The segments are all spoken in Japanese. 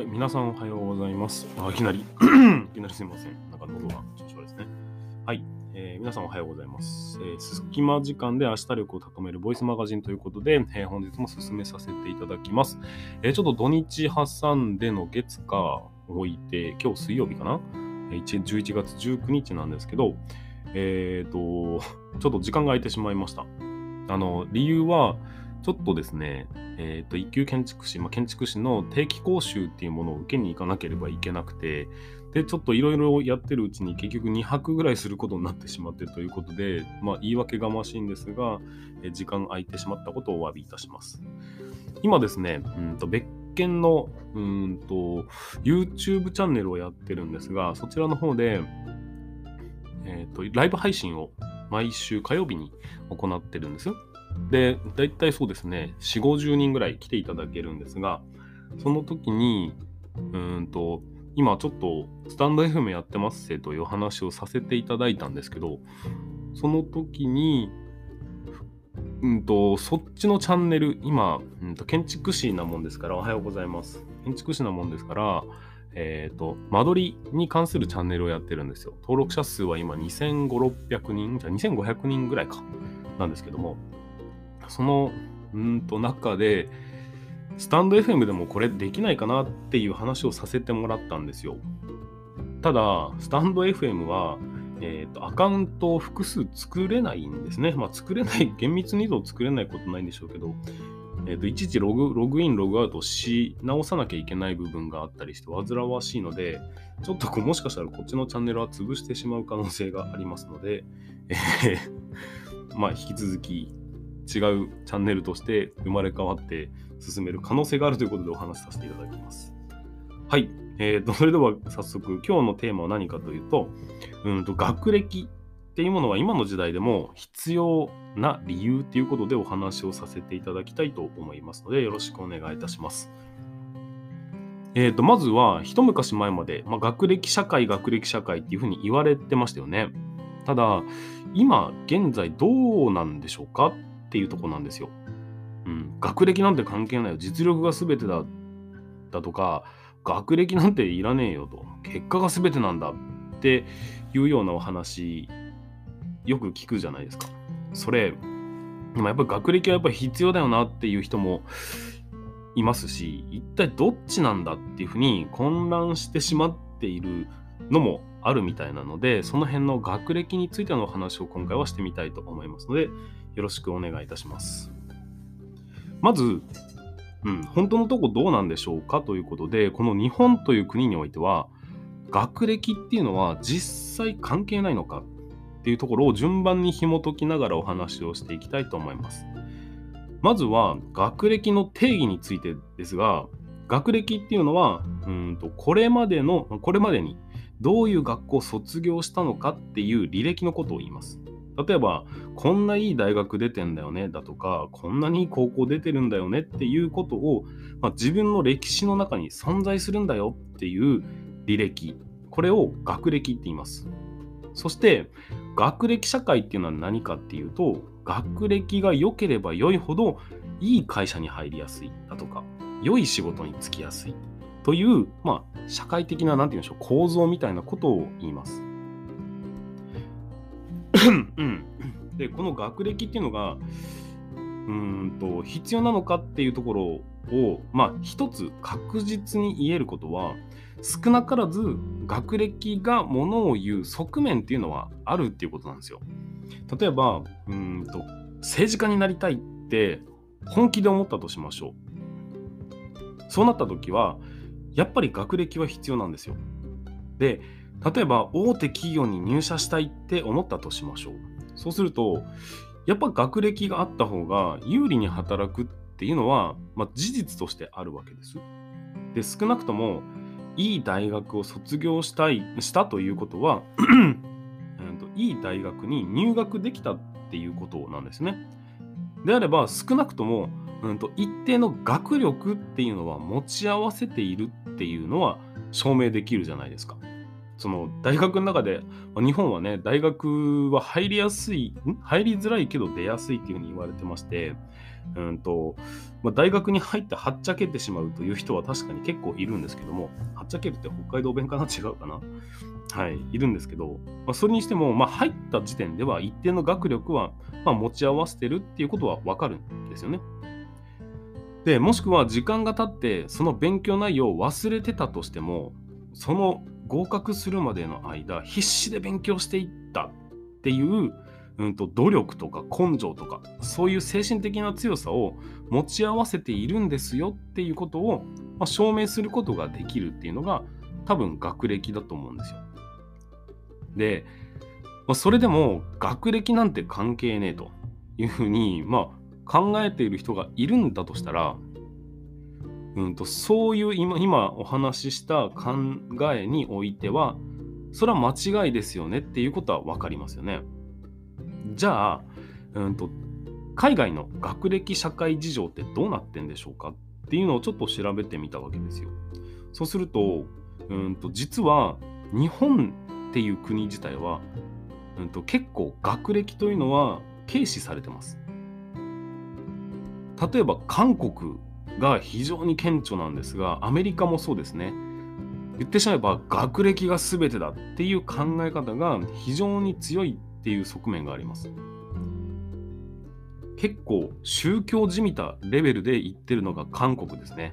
はい、皆さんおはようございます。あいきなり、いきなりすみません。なんか喉が調子悪いですね。はい、えー皆さんおはようございます。えー、隙間時間で明日力を高めるボイスマガジンということで、えー本日も進めさせていただきます。えーちょっと土日挟んでの月火を置いて、今日水曜日かな ?11 月19日なんですけど、えっ、と、ちょっと時間が空いてしまいました。あの、理由は、ちょっとですね、えっ、と、一級建築士、まあ、建築士の定期講習っていうものを受けに行かなければいけなくて、で、ちょっといろいろやってるうちに結局2泊ぐらいすることになってしまってということで、まあ、言い訳がましいんですが、え時間空いてしまったことをお詫びいたします。今ですね、うんと別件のうんと YouTube チャンネルをやってるんですが、そちらの方で、えーとライブ配信を毎週火曜日に行ってるんですよ。で、だいたいそうですね、4、50人ぐらい来ていただけるんですが、その時に、うんと、今ちょっとスタンド FM やってますせという話をさせていただいたんですけど、その時に、うんと、そっちのチャンネル、今、うんと、建築士なもんですから、おはようございます。建築士なもんですから、えっ、と、間取りに関するチャンネルをやってるんですよ。登録者数は今2500、600人、じゃ2500人ぐらいか、なんですけども、その、うんと、中で、スタンド FM でもこれできないかなっていう話をさせてもらったんですよ。ただ、スタンド FM は、えーとアカウントを複数作れないんですね。まあ、作れない、厳密に言うと作れないことないんでしょうけど、えーといちいちログログイン、ログアウトし直さなきゃいけない部分があったりして煩わしいので、ちょっとこうもしかしたらこっちのチャンネルは潰してしまう可能性がありますので、えーまあ、引き続き違うチャンネルとして生まれ変わって進める可能性があるということでお話しさせていただきます。はい。えーと、それでは早速、今日のテーマは何かというと、うんと学歴っていうものは今の時代でも必要な理由っていうことでお話をさせていただきたいと思いますので、よろしくお願いいたします。えーと、まずは一昔前まで、まあ、学歴社会、学歴社会っていうふうに言われてましたよね。ただ、今現在どうなんでしょうか？っていうとこなんですよ。うん、学歴なんて関係ないよ。実力が全てだだとか、学歴なんていらねえよと。結果が全てなんだっていうようなお話、よく聞くじゃないですか。それ、でもやっぱり学歴はやっぱり必要だよなっていう人もいますし、一体どっちなんだっていうふうに混乱してしまっているのもあるみたいなので、その辺の学歴についてのお話を今回はしてみたいと思いますので、よろしくお願いいたします。まず、うん、本当のとこどうなんでしょうかということで、この日本という国においては、学歴っていうのは実際関係ないのかっていうところを順番に紐解きながらお話をしていきたいと思います。まずは学歴の定義についてですが、学歴っていうのは、うんとこれまでの、これまでにどういう学校を卒業したのかっていう履歴のことを言います。例えば、こんないい大学出てんだよねだとか、こんなにいい高校出てるんだよねっていうことを、まあ、自分の歴史の中に存在するんだよっていう履歴。これを学歴って言います。そして、学歴社会っていうのは何かっていうと、学歴が良ければ良いほどいい会社に入りやすいだとか、良い仕事に就きやすいという、まあ、社会的な、なんて言うんでしょう、構造みたいなことを言います。うん、でこの学歴っていうのがうんと必要なのかっていうところをまあ一つ確実に言えることは少なからず学歴がものを言う側面っていうのはあるっていうことなんですよ。例えばうんと政治家になりたいって本気で思ったとしましょう。そうなった時はやっぱり学歴は必要なんですよ。で例えば大手企業に入社したいって思ったとしましょう。そうすると、やっぱ学歴があった方が有利に働くっていうのは、まあ、事実としてあるわけです。で、少なくともいい大学を卒業したい、したということは、いい大学に入学できたっていうことなんですね。であれば、少なくとも、うん、と一定の学力っていうのは持ち合わせているっていうのは証明できるじゃないですか。その大学の中で、ま日本はね、大学は入りやすい、入りづらいけど出やすいっていうふうに言われてまして、うんとまあ、大学に入ってはっちゃけてしまうという人は確かに結構いるんですけども、はっちゃけるって北海道弁かな？違うかな？はい、いるんですけど、まあ、それにしても、まあ、入った時点では一定の学力は、ま、持ち合わせてるっていうことはわかるんですよね。で、もしくは時間が経ってその勉強内容を忘れてたとしても、その合格するまでの間、必死で勉強していったっていううんと、努力とか根性とかそういう精神的な強さを持ち合わせているんですよっていうことを、まあ、証明することができるっていうのが多分学歴だと思うんですよ。で、まあ、それでも学歴なんて関係ねえというふうに、まあ、考えている人がいるんだとしたら、うんと、そういう今今お話しした考えにおいてはそれは間違いですよねっていうことは分かりますよね。じゃあ、うんと、海外の学歴社会事情ってどうなってんでしょうかっていうのをちょっと調べてみたわけですよ。そうすると、うんと実は日本っていう国自体は、うんと結構学歴というのは軽視されてます。例えば韓国が非常に顕著なんですが、アメリカもそうですね。言ってしまえば学歴が全てだっていう考え方が非常に強いっていう側面があります。結構宗教じみたレベルで言ってるのが韓国ですね。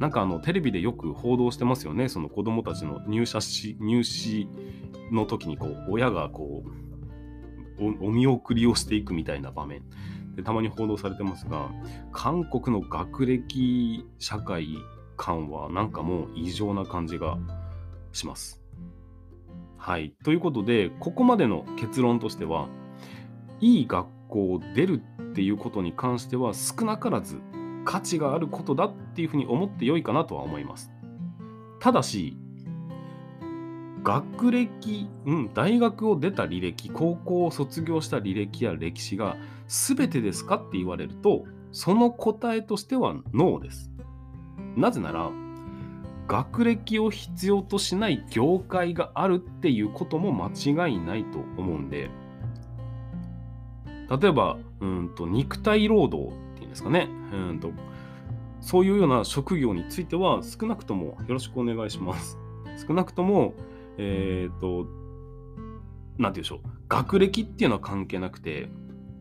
なんかあのテレビでよく報道してますよね。その子供たちの入社し入試の時にこう親がこうお見送りをしていくみたいな場面でたまに報道されてますが韓国の学歴社会観はなんかもう異常な感じがします。はい。ということで、ここまでの結論としては、いい学校を出るっていうことに関しては少なからず価値があることだっていうふうに思ってよいかなとは思います。ただし、学歴、うん、大学を出た履歴、高校を卒業した履歴や歴史が全てですかって言われると、その答えとしてはノーです。なぜなら、学歴を必要としない業界があるっていうことも間違いないと思うんで。例えばうんと肉体労働っていうんですかね。うんとそういうような職業については少なくともよろしくお願いします。少なくともえっ、ー、と何て言うんでしょう。学歴っていうのは関係なくて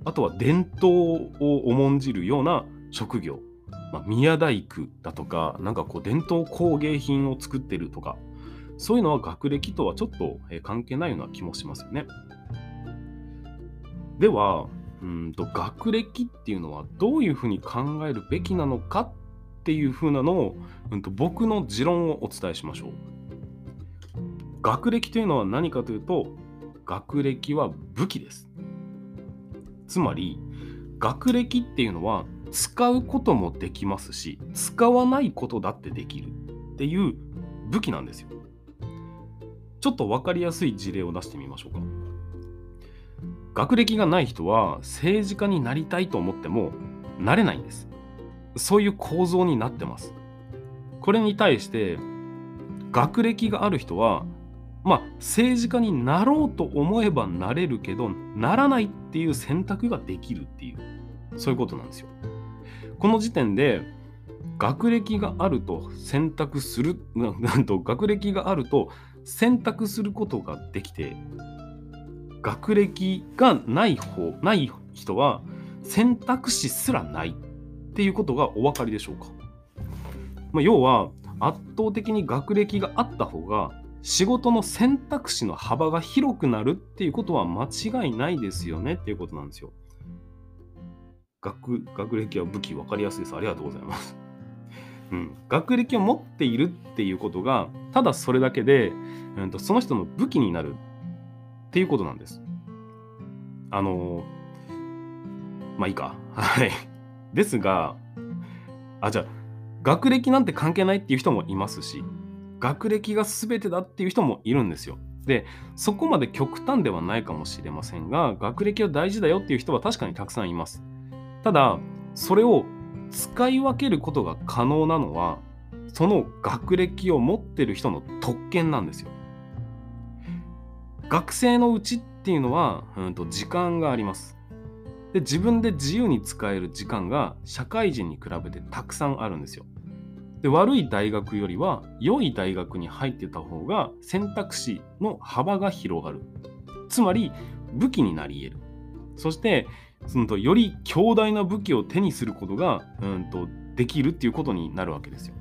あとは伝統を重んじるような職業まあ、宮大工だとか、なんかこう伝統工芸品を作ってるとか、そういうのは学歴とはちょっと関係ないような気もしますよね。では、うんと学歴っていうのはどういうふうに考えるべきなのかっていうふうなのを、うんと僕の持論をお伝えしましょう。学歴というのは何かというと、学歴は武器です。つまり、学歴っていうのは使うこともできますし使わないことだってできるっていう武器なんですよ。ちょっと分かりやすい事例を出してみましょうか。学歴がない人は政治家になりたいと思ってもなれないんです。そういう構造になってます。これに対して学歴がある人はまあ政治家になろうと思えばなれるけどならないっていう選択ができるっていうそういうことなんですよ。この時点で学歴があると選択するなんと学歴があると選択することができて学歴がない方ない人は選択肢すらないっていうことがお分かりでしょうか、まあ、要は圧倒的に学歴があった方が仕事の選択肢の幅が広くなるっていうことは間違いないですよねっていうことなんですよ。学学歴は武器分かりやすいです。ありがとうございます。うん、学歴を持っているっていうことがただそれだけで、うんと、その人の武器になるっていうことなんです。あのまあいいか。はい。ですが、あ、じゃあ、学歴なんて関係ないっていう人もいますし、学歴が全てだっていう人もいるんですよ。で、そこまで極端ではないかもしれませんが、学歴は大事だよっていう人は確かにたくさんいます。ただそれを使い分けることが可能なのはその学歴を持ってる人の特権なんですよ。学生のうちっていうのは、うん、と時間があります。で自分で自由に使える時間が社会人に比べてたくさんあるんですよ。で悪い大学よりは良い大学に入ってた方が選択肢の幅が広がる。つまり武器になり得る。そしてそのとより強大な武器を手にすることがうんとできるっていうことになるわけですよ。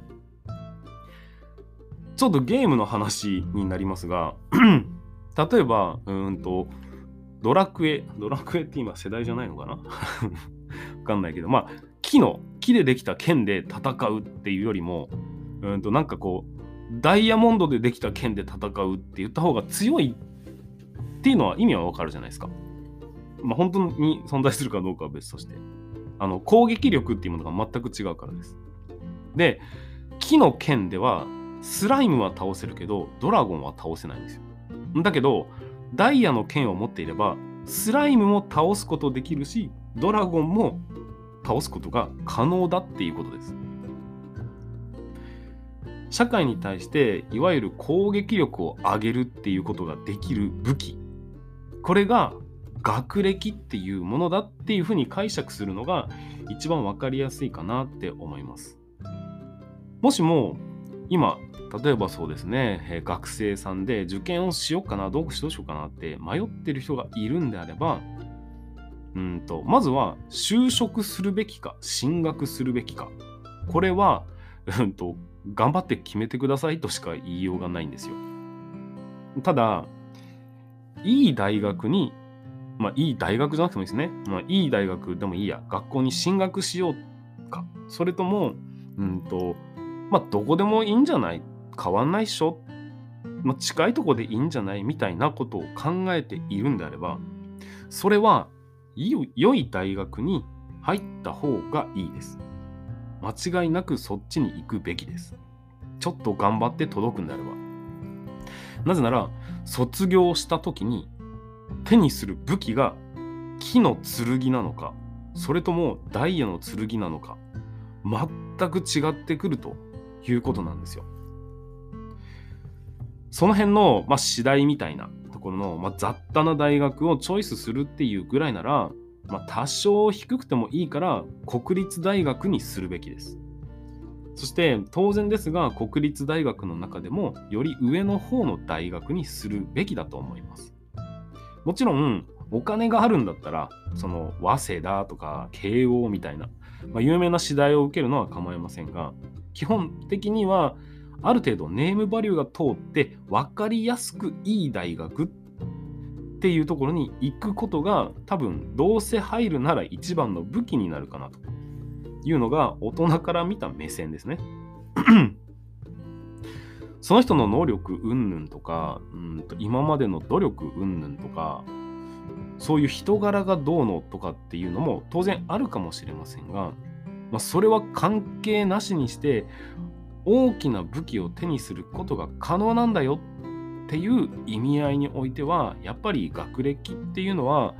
ちょっとゲームの話になりますが 例えばうんとドラクエドラクエって今世代じゃないのかな？わかんないけどまあ木の木でできた剣で戦うっていうよりもうんとなんかこうダイヤモンドでできた剣で戦うって言った方が強いっていうのは意味はわかるじゃないですか。まあ、本当に存在するかどうかは別として。あの攻撃力っていうものが全く違うからです。で、木の剣ではスライムは倒せるけど、ドラゴンは倒せないんですよ。だけど、ダイヤの剣を持っていれば、スライムも倒すことできるし、ドラゴンも倒すことが可能だっていうことです。社会に対していわゆる攻撃力を上げるっていうことができる武器これが学歴っていうものだっていうふうに解釈するのが一番分かりやすいかなって思います。もしも今例えばそうですね学生さんで受験をしようかなどうしようかなって迷ってる人がいるんであればうんとまずは就職するべきか進学するべきか。これは、うんと、頑張って決めてくださいとしか言いようがないんですよ。ただいい大学にまあいい大学じゃなくてもいいですね。まあいい大学でもいいや。学校に進学しようか。それともうんとまあどこでもいいんじゃない？変わんないっしょ、まあ、近いとこでいいんじゃない？みたいなことを考えているんであればそれは良い大学に入った方がいいです。間違いなくそっちに行くべきです。ちょっと頑張って届くんであれば。なぜなら、卒業した時に手にする武器が木の剣なのか、それともダイヤの剣なのか、全く違ってくるということなんですよ。その辺の、まあ、次第みたいなころの、まあ、雑多な大学をチョイスするっていうぐらいなら、まあ、多少低くてもいいから国立大学にするべきです。そして当然ですが国立大学の中でもより上の方の大学にするべきだと思います。もちろんお金があるんだったらその早稲田とか慶応みたいな、まあ、有名な次第を受けるのは構いませんが基本的にはある程度ネームバリューが通って分かりやすくいい大学っていうところに行くことが多分どうせ入るなら一番の武器になるかなというのが大人から見た目線ですね。その人の能力云々とかうんと今までの努力云々とかそういう人柄がどうのとかっていうのも当然あるかもしれませんが、まあ、それは関係なしにして大きな武器を手にすることが可能なんだよっていう意味合いにおいてはやっぱり学歴っていうのは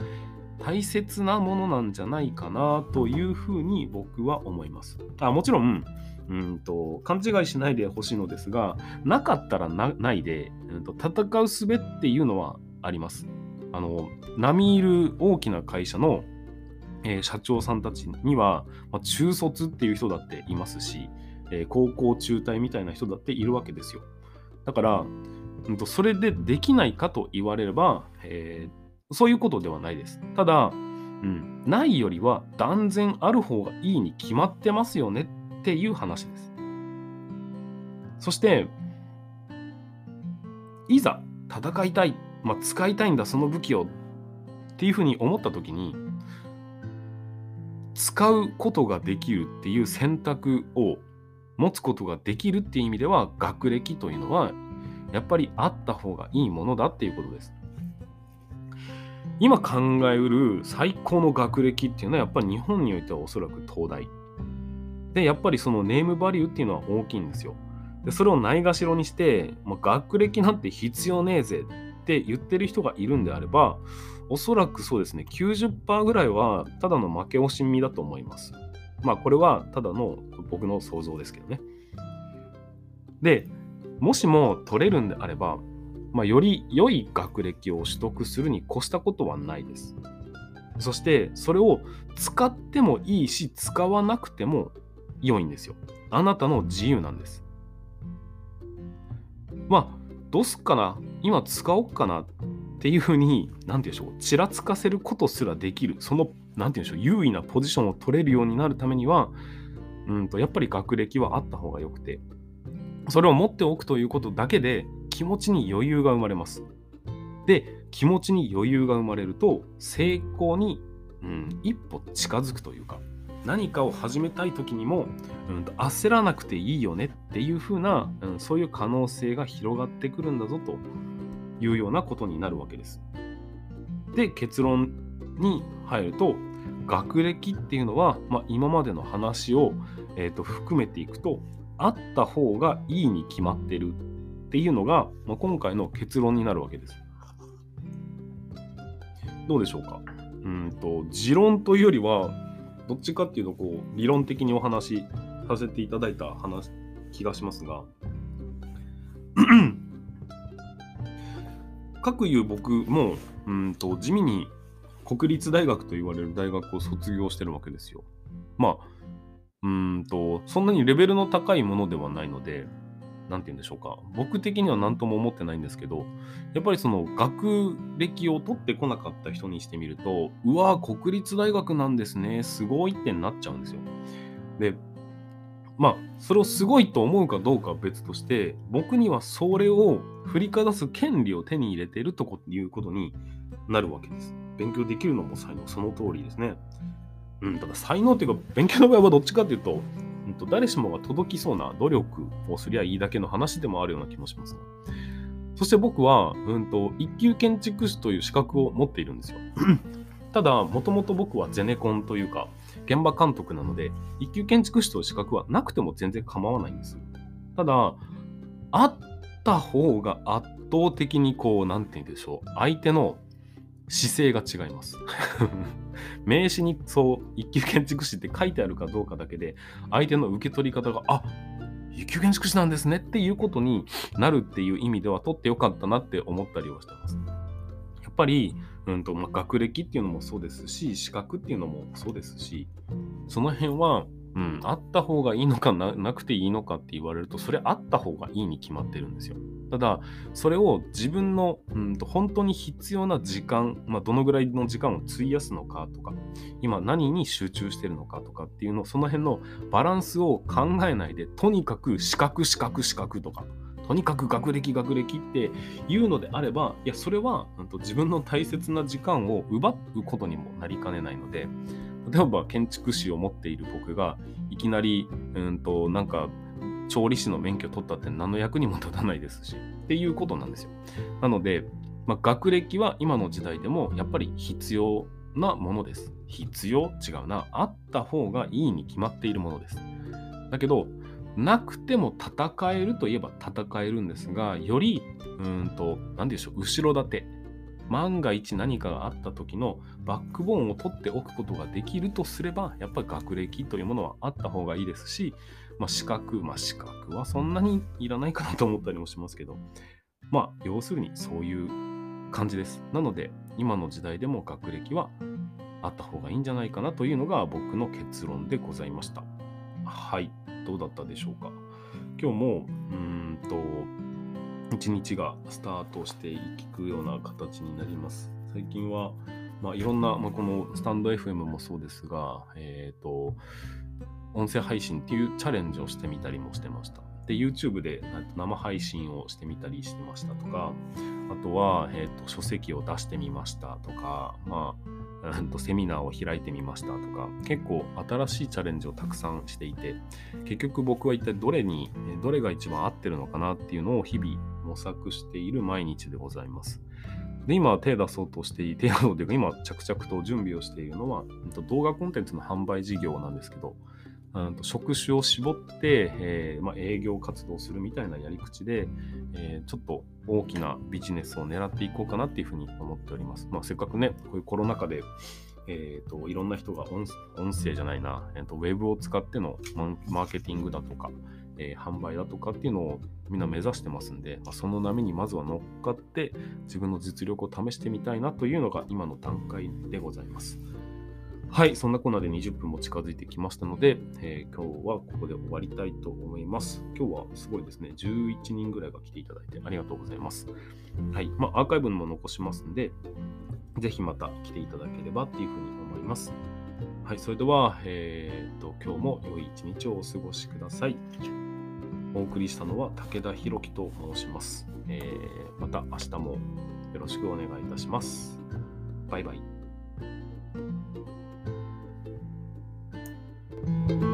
大切なものなんじゃないかなというふうに僕は思います。あもちろんうんと勘違いしないでほしいのですがなかったらないで、うんと、戦う術っていうのはあります。あの並みいる大きな会社の、えー、社長さんたちには、まあ、中卒っていう人だっていますし、え、高校中退みたいな人だっているわけですよ。だから、んと、それでできないかと言われれば、えー、そういうことではないです。ただ、うん、ないよりは断然ある方がいいに決まってますよねっていう話です。そして、いざ戦いたい、まあ、使いたいんだ、その武器をっていうふうに思った時に、使うことができるっていう選択を持つことができるっていう意味では学歴というのはやっぱりあった方がいいものだっていうことです。今考えうる最高の学歴っていうのはやっぱり日本においてはおそらく東大。で、やっぱりそのネームバリューっていうのは大きいんですよ。で、それをないがしろにして、まあ、学歴なんて必要ねえぜって言ってる人がいるんであれば、おそらくそうですね、90%ぐらいはただの負け惜しみだと思います。まあこれはただの僕の想像ですけどね。で、もしも取れるんであれば、まあ、より良い学歴を取得するに越したことはないです。そしてそれを使ってもいいし使わなくても良いんですよ。あなたの自由なんです。まあどうすっかな？今使おっかな？っていうふうに何て言うんでしょうちらつかせることすらできるその何て言うんでしょう優位なポジションを取れるようになるためにはうんとやっぱり学歴はあった方がよくてそれを持っておくということだけで気持ちに余裕が生まれます。で気持ちに余裕が生まれると成功に、うん、一歩近づくというか何かを始めたい時にも、うん、焦らなくていいよねっていう風な、うん、そういう可能性が広がってくるんだぞというようなことになるわけです。で結論に入ると学歴っていうのは、まあ、今までの話を、えー、と含めていくとあった方がいいに決まってるっていうのが、まあ、今回の結論になるわけです。どうでしょうか？うんと持論というよりはどっちかっていうとこう理論的にお話しさせていただいた話気がしますが 各いう僕もうんと地味に国立大学と言われる大学を卒業してるわけですよ。まあうんとそんなにレベルの高いものではないので何て言うんでしょうか僕的には何とも思ってないんですけどやっぱりその学歴を取ってこなかった人にしてみるとうわ国立大学なんですねすごいってなっちゃうんですよ。でまあそれをすごいと思うかどうかは別として僕にはそれを振りかざす権利を手に入れているということになるわけです。勉強できるのも才能その通りですね。うん、ただ才能っていうか勉強の場合はどっちかっていうとうんと、誰しもが届きそうな努力をすりゃいいだけの話でもあるような気もします。そして僕は、うんと、一級建築士という資格を持っているんですよ。ただ、もともと僕はゼネコンというか、現場監督なので、一級建築士という資格はなくても全然構わないんです。ただ、あった方が圧倒的にこう、なんて言うんでしょう、相手の姿勢が違います。名刺にそう一級建築士って書いてあるかどうかだけで相手の受け取り方があ一級建築士なんですねっていうことになるっていう意味では取ってよかったなって思ったりはしてます。やっぱり、うんとまあ、学歴っていうのもそうですし資格っていうのもそうですしその辺はうん、あった方がいいのかななくていいのかって言われると、それあった方がいいに決まってるんですよ。ただ、それを自分の、うんと、本当に必要な時間、まあ、どのぐらいの時間を費やすのかとか、今何に集中してるのかとかっていうの、その辺のバランスを考えないで、とにかく資格、資格、資格とか、とにかく学歴、学歴っていうのであれば、いや、それは、自分の大切な時間を奪うことにもなりかねないので、例えば建築士を持っている僕がいきなりうんとなんか調理師の免許取ったって何の役にも立たないですしっていうことなんですよ。なので、まあ、学歴は今の時代でもやっぱり必要なものです。必要？違うな。あった方がいいに決まっているものです。だけど、なくても戦えるといえば戦えるんですが、より、うんと、何でしょう、後ろ盾。万が一何かがあった時のバックボーンを取っておくことができるとすれば、やっぱり学歴というものはあった方がいいですし、まあ、資格、まあ、資格はそんなにいらないかなと思ったりもしますけど、まあ、要するにそういう感じです。なので、今の時代でも学歴はあった方がいいんじゃないかなというのが僕の結論でございました。はい、どうだったでしょうか。今日も、うんと、一日がスタートしていくような形になります。最近は、まあ、いろんな、まあ、このスタンド FM もそうですが、えっ、ー、と、音声配信っていうチャレンジをしてみたりもしてました。で、YouTube で生配信をしてみたりしてましたとか、あとは、え、ー、と、書籍を出してみましたとか、まあ、とセミナーを開いてみましたとか結構新しいチャレンジをたくさんしていて結局僕は一体どれにどれが一番合ってるのかなっていうのを日々模索している毎日でございます。で今手出そうとしていて、手というか今着々と準備をしているのは動画コンテンツの販売事業なんですけどうんと職種を絞って、えーまあ、営業活動するみたいなやり口で、えー、ちょっと大きなビジネスを狙っていこうかなっていうふうに思っております。まあ、せっかくね、こういうコロナ禍で、えーと、いろんな人が音声じゃないな、えーと、ウェブを使ってのマーケティングだとか、えー、販売だとかっていうのをみんな目指してますんで、まあ、その波にまずは乗っかって自分の実力を試してみたいなというのが今の段階でございます。はい、そんなコーナーで20分も近づいてきましたので、えー、今日はここで終わりたいと思います。今日はすごいですね、11人ぐらいが来ていただいてありがとうございます。はい、まあ、アーカイブも残しますんで、ぜひまた来ていただければっていうふうに思います。はい、それでは、えー、っと、今日も良い一日をお過ごしください。お送りしたのは武田弘樹と申します。えー、また明日もよろしくお願いいたします。バイバイ。Thank you.